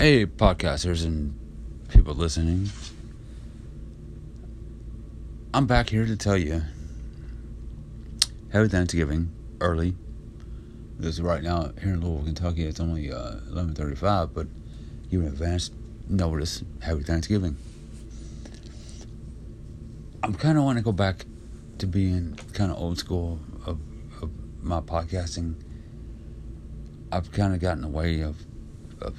Hey, podcasters and people listening. I'm back here to tell you Happy Thanksgiving early. Because right now here in Louisville, Kentucky, it's only uh, 11:35, but give an advance notice. Happy Thanksgiving. I'm kind of want to go back to being kind of old school of, of my podcasting. I've kind of gotten away of of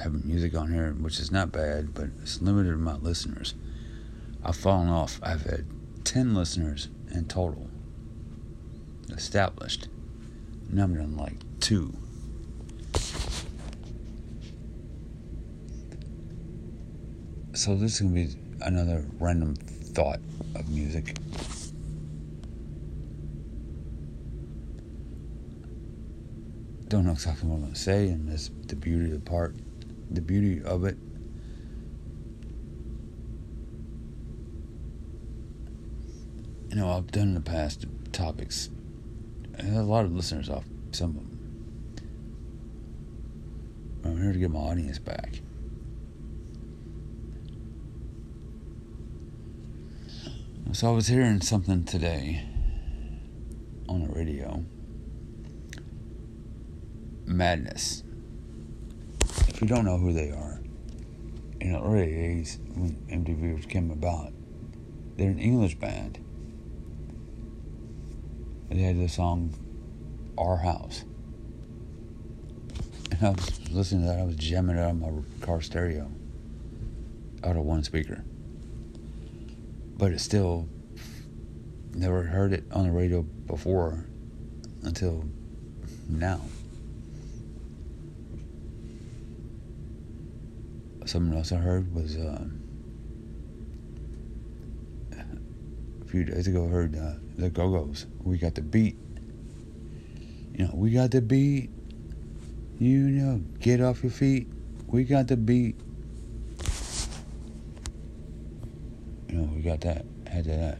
having music on here, which is not bad, but it's limited to my listeners. I've fallen off. I've had 10 listeners in total established. Now I'm doing like two. So this is going to be another random thought of music. Don't know exactly what I'm to say, and that's the beauty of the part the beauty of it. You know, I've done in the past topics. Have a lot of listeners off some of them. I'm here to get my audience back. So I was hearing something today on the radio. Madness if you don't know who they are, in the early days when MTV came about, they're an English band. They had the song Our House. And I was listening to that, I was jamming it out of my car stereo out of one speaker. But it still never heard it on the radio before until now. Something else I heard was uh, a few days ago. I heard uh, the Go Go's. We got the beat. You know, we got the beat. You know, get off your feet. We got the beat. You know, we got that. Had that.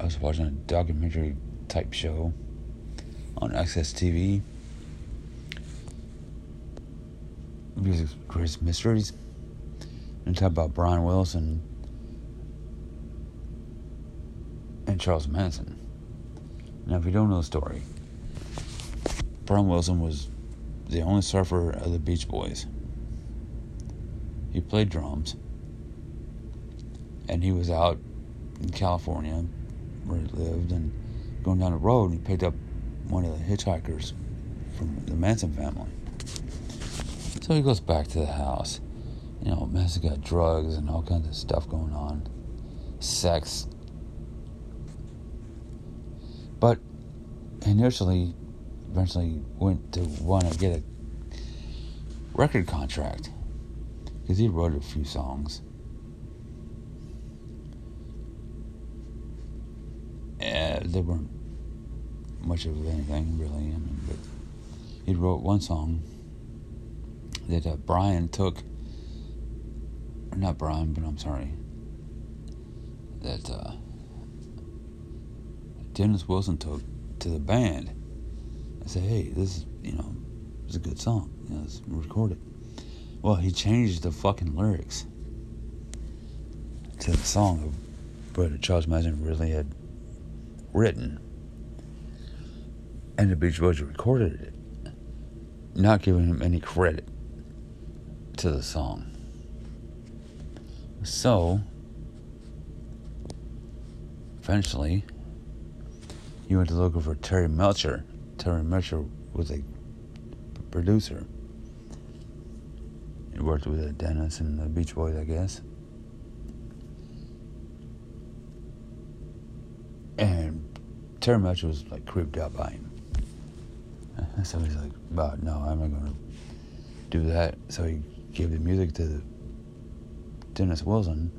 Was watching a documentary type show on AXS TV. Music's Greatest Mysteries. And talk about Brian Wilson and Charles Manson. Now, if you don't know the story, Brian Wilson was the only surfer of the Beach Boys. He played drums, and he was out in California where he lived and going down the road, and he picked up one of the hitchhikers from the Manson family. So he goes back to the house. You know, Manson got drugs and all kinds of stuff going on, sex. But initially, eventually went to want to get a record contract because he wrote a few songs uh, they weren't much of anything really. I mean, but he wrote one song that uh, Brian took, not Brian, but I'm sorry, that uh, Dennis Wilson took to the band. I said, hey, this is you know, it's a good song. You know, let's record it. Well, he changed the fucking lyrics to the song, of but Charles Manson really had written. And the Beach Boys recorded it, not giving him any credit to the song. So, eventually, he went to look for Terry Melcher. Terry Melcher was a producer. He worked with Dennis and the Beach Boys, I guess. And Terry Melcher was like creeped out by him. So he's like, "But no, I'm not gonna do that." So he gave the music to Dennis Wilson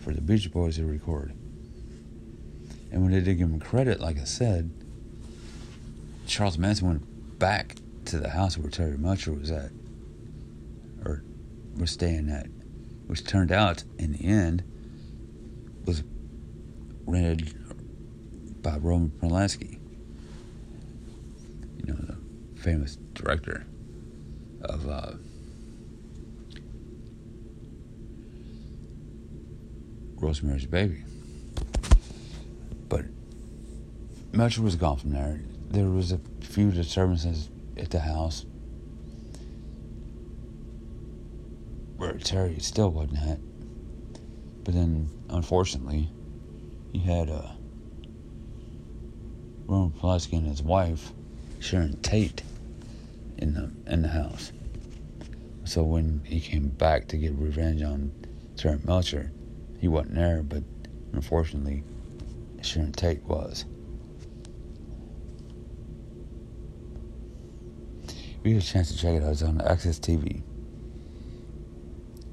for the Beach Boys to record. And when they did give him credit, like I said, Charles Manson went back to the house where Terry Melcher was at, or was staying at, which turned out in the end was rented by Roman Polanski, you know, the famous director of uh, Rosemary's Baby. But much was gone from there. There was a few disturbances at the house where Terry still wasn't at. But then, unfortunately, he had uh, Roman Polanski and his wife, Sharon Tate, in the in the house. So when he came back to get revenge on Terry Melcher, he wasn't there, but unfortunately, Sharon Tate was. If you get a chance to check it out, it's on AXS TV.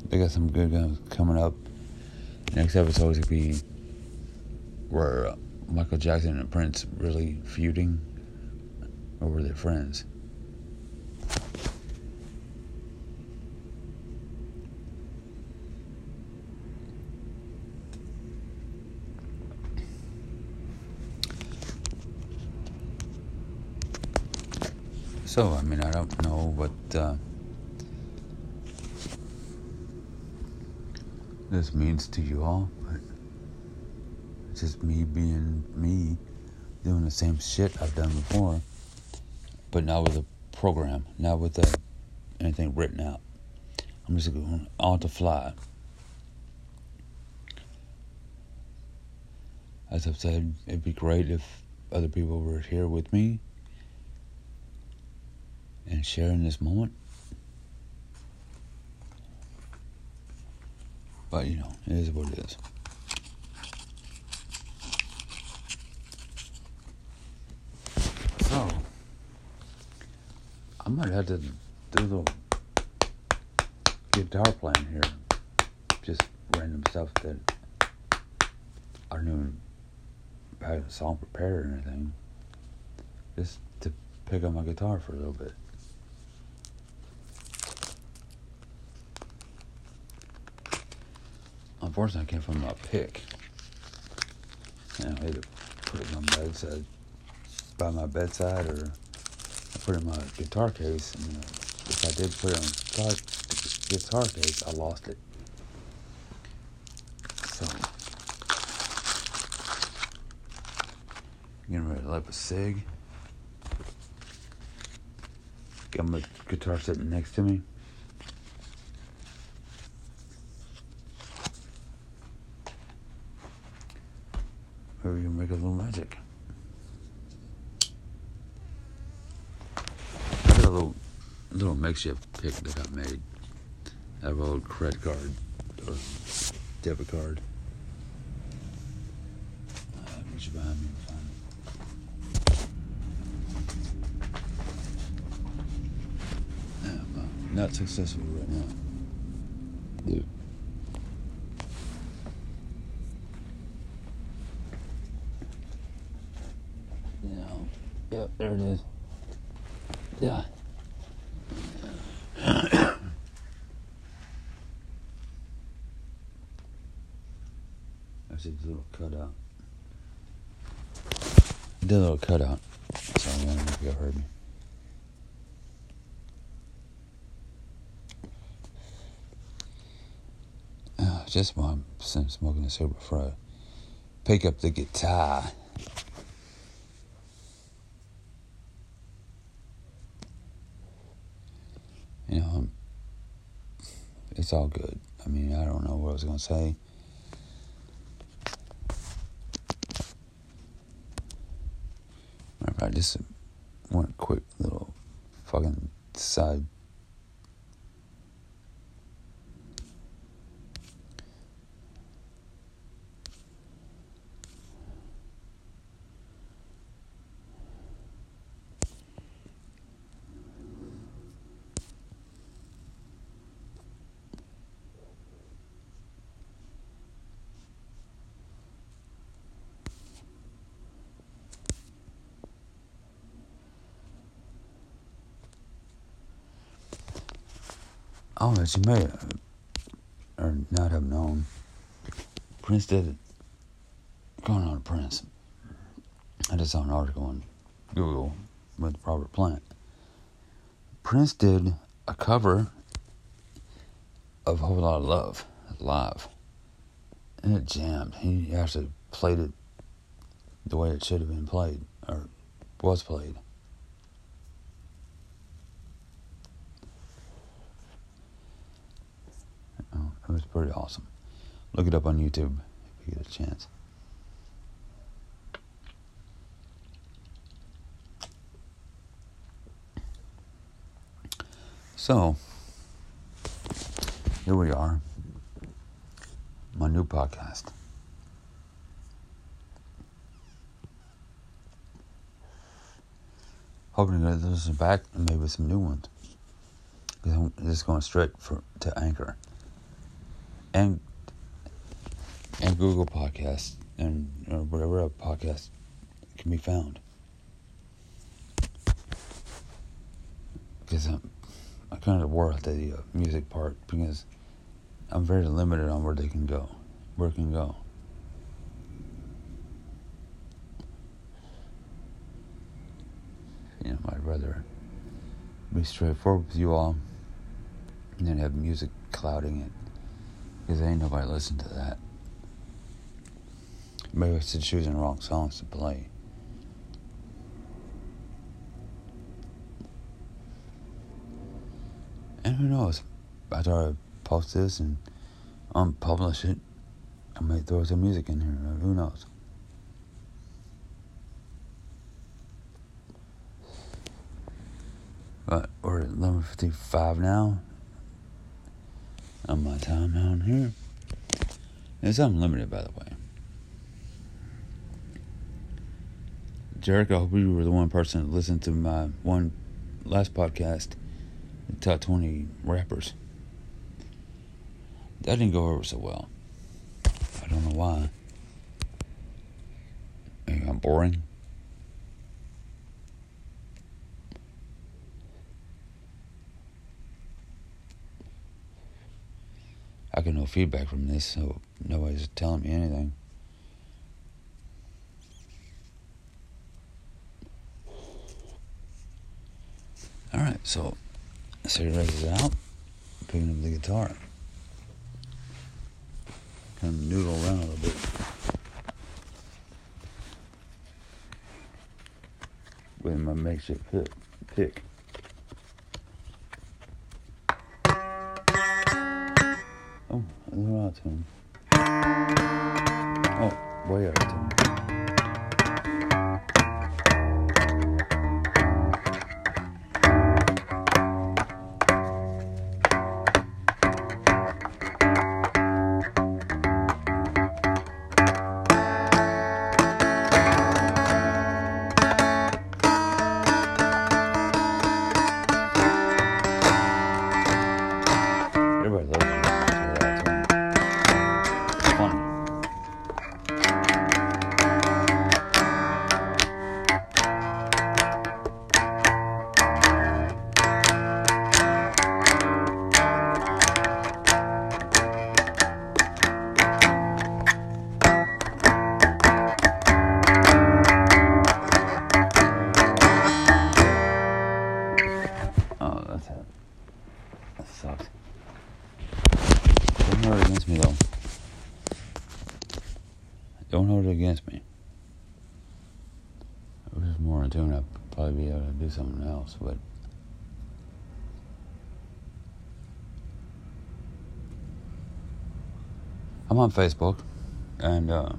They got some good guns coming up. Next episode is gonna be where uh, Michael Jackson and Prince really feuding, or were they friends? So, I mean, I don't know what uh, this means to you all, just me being me, doing the same shit I've done before, but now with a program, not with uh, anything written out. I'm just going on the fly. As I've said, it'd be great if other people were here with me and sharing this moment. But you know, it is what it is. So, I might have to do a little guitar playing here. Just random stuff that I don't even have a song prepared or anything. Just to pick up my guitar for a little bit. Unfortunately, I can't find my pick. And I either put it on my bedside, by my bedside, or put in my guitar case. And uh, if I did put it the guitar, guitar case, I lost it. So, getting ready to light a cig. Got my guitar sitting next to me. Maybe we can make a little magic. I got a little, little makeshift pick that I made. Have a old credit card or debit card. Uh, behind me uh, not successful right now. Yeah. Yep, there it is. Yeah. That's a little cutout. I did a little cutout. Sorry, I know if you heard me. Uh, just while I'm smoking a before I pick up the guitar. you know, it's all good. I mean, I don't know what I was going to say. Fact, just one quick little fucking side. Oh, as you may or not have known, Prince did going on Prince. I just saw an article on Google with Robert Plant. Prince did a cover of Whole Lotta Love live. And it jammed. He actually played it the way it should have been played, or was played. Oh, it was pretty awesome. Look it up on YouTube if you get a chance. So, here we are, my new podcast. Hoping to get this back and maybe some new ones. Because I'm just going straight for to Anchor and and Google Podcasts and or whatever a podcast can be found. Because I'm, I kind of worry at the uh, music part because I'm very limited on where they can go, where it can go. You know, I'd rather be straightforward with you all and have music clouding it because ain't nobody listen to that. Maybe I it's choosing the wrong songs to play. And who knows? After I post this and unpublish it, I may throw some music in here. Who knows? But we're at 11.55 now on my time down here. It's unlimited, by the way. Jericho, I hope you were the one person that listened to my one last podcast, the top 20 rappers. That didn't go over so well. I don't know why. Maybe I'm boring. I get no feedback from this, so nobody's telling me anything. Alright, so cigarette is out, picking up the guitar. Kind of noodle around a little bit. With my makeshift pick. pick. Oh, they're out of tune. Oh, way out of tune. Something else, but. I'm on Facebook and uh,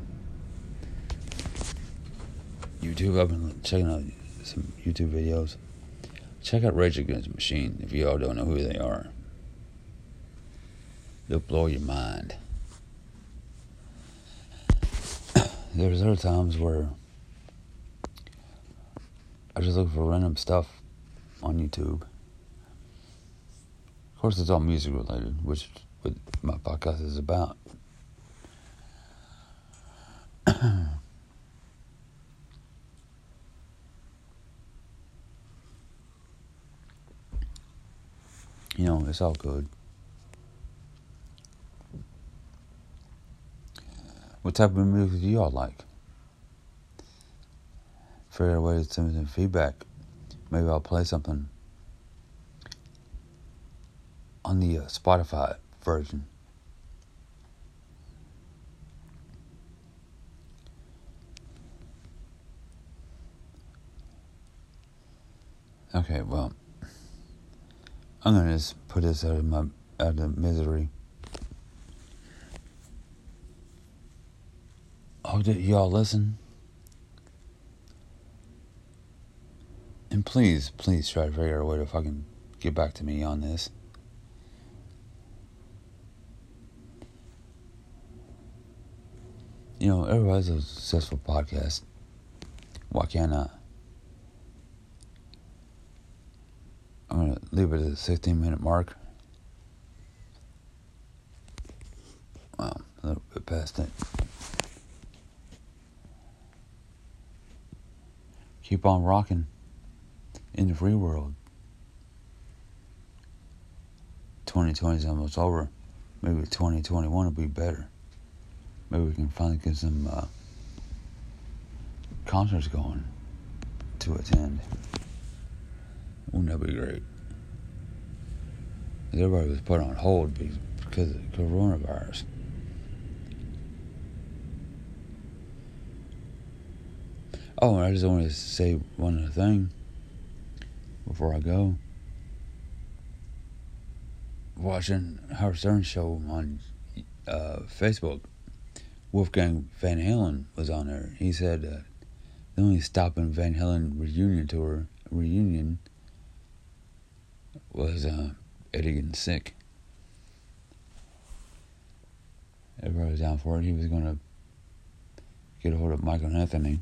YouTube. I've been checking out some YouTube videos. Check out Rage Against the Machine if you all don't know who they are. They'll blow your mind. There's other times where I just look for random stuff on YouTube. Of course, it's all music related, which what my podcast is about. you know, it's all good. What type of music do y'all like? Figure out a way to send me some feedback. Maybe I'll play something on the uh, Spotify version. Okay, well, I'm gonna just put this out of my out of misery. Hope that y'all listen. And please, please try to figure out a way to fucking get back to me on this. You know, everybody's a successful podcast. Why can't I? I'm gonna leave it at the 16 minute mark. Wow, a little bit past it. Keep on rocking in the free world. 2020 is almost over. Maybe 2021 will be better. Maybe we can finally get some uh, concerts going to attend. Wouldn't that be great? Everybody was put on hold because of coronavirus. Oh, I just wanted to say one other thing before I go. Watching Howard Stern show on uh, Facebook, Wolfgang Van Halen was on there. He said uh, the only stopping Van Halen reunion tour reunion was uh, Eddie getting sick. Everybody was down for it. He was going to get a hold of Michael Anthony,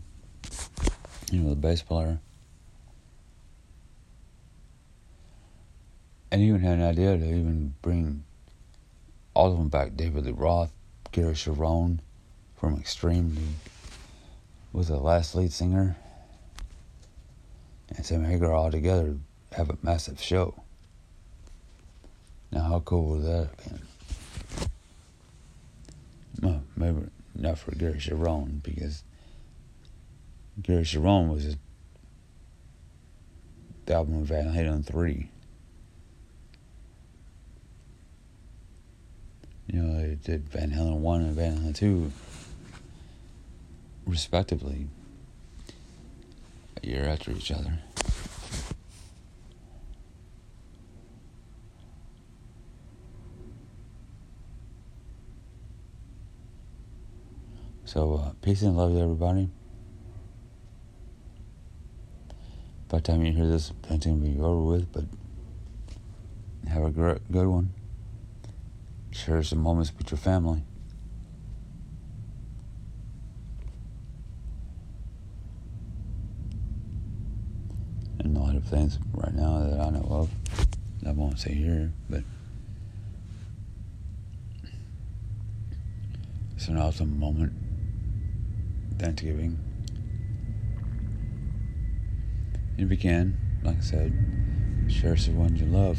you know, the bass player. And even had an idea to even bring all of them back. David Lee Roth, Gary Cherone from Extreme was the last lead singer. And Sammy Hagar all together have a massive show. Now, how cool would that have been? Well, maybe not for Gary Cherone because Gary Cherone was the album of Van Halen 3. You know, they did Van Halen 1 and Van Halen 2 respectively a year after each other. So, uh, peace and love to everybody. By the time you hear this, it's going to be over with, but have a great, good one. Share some moments with your family. And a lot of things right now that I know of, I won't say here, but it's an awesome moment Thanksgiving. And if you can, like I said, share some ones you love.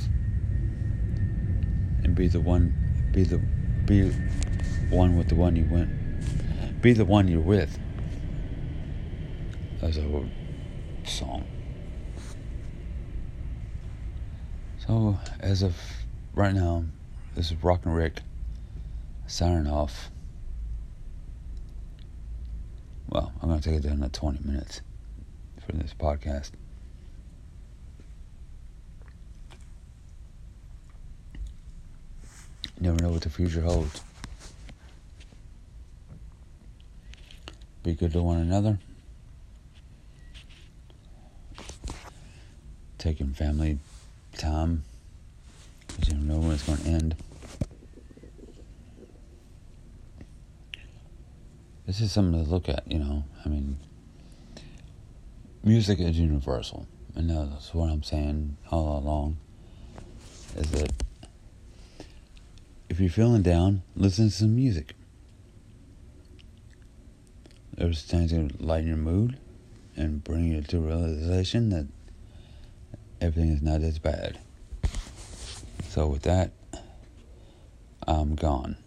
And be the one be the be one with the one you went be the one you're with. That's a song. So as of right now, this is Rock and Rick signing off. Well, I'm to take it down to 20 minutes for this podcast. Never know what the future holds. Be good to one another. Taking family time. Because you don't know when it's going to end. this is something to look at, you know. I mean, music is universal, and that's what I'm saying all along. Is that if you're feeling down, listen to some music. There's things that lighten your mood and bring you to realization that everything is not as bad. So with that, I'm gone.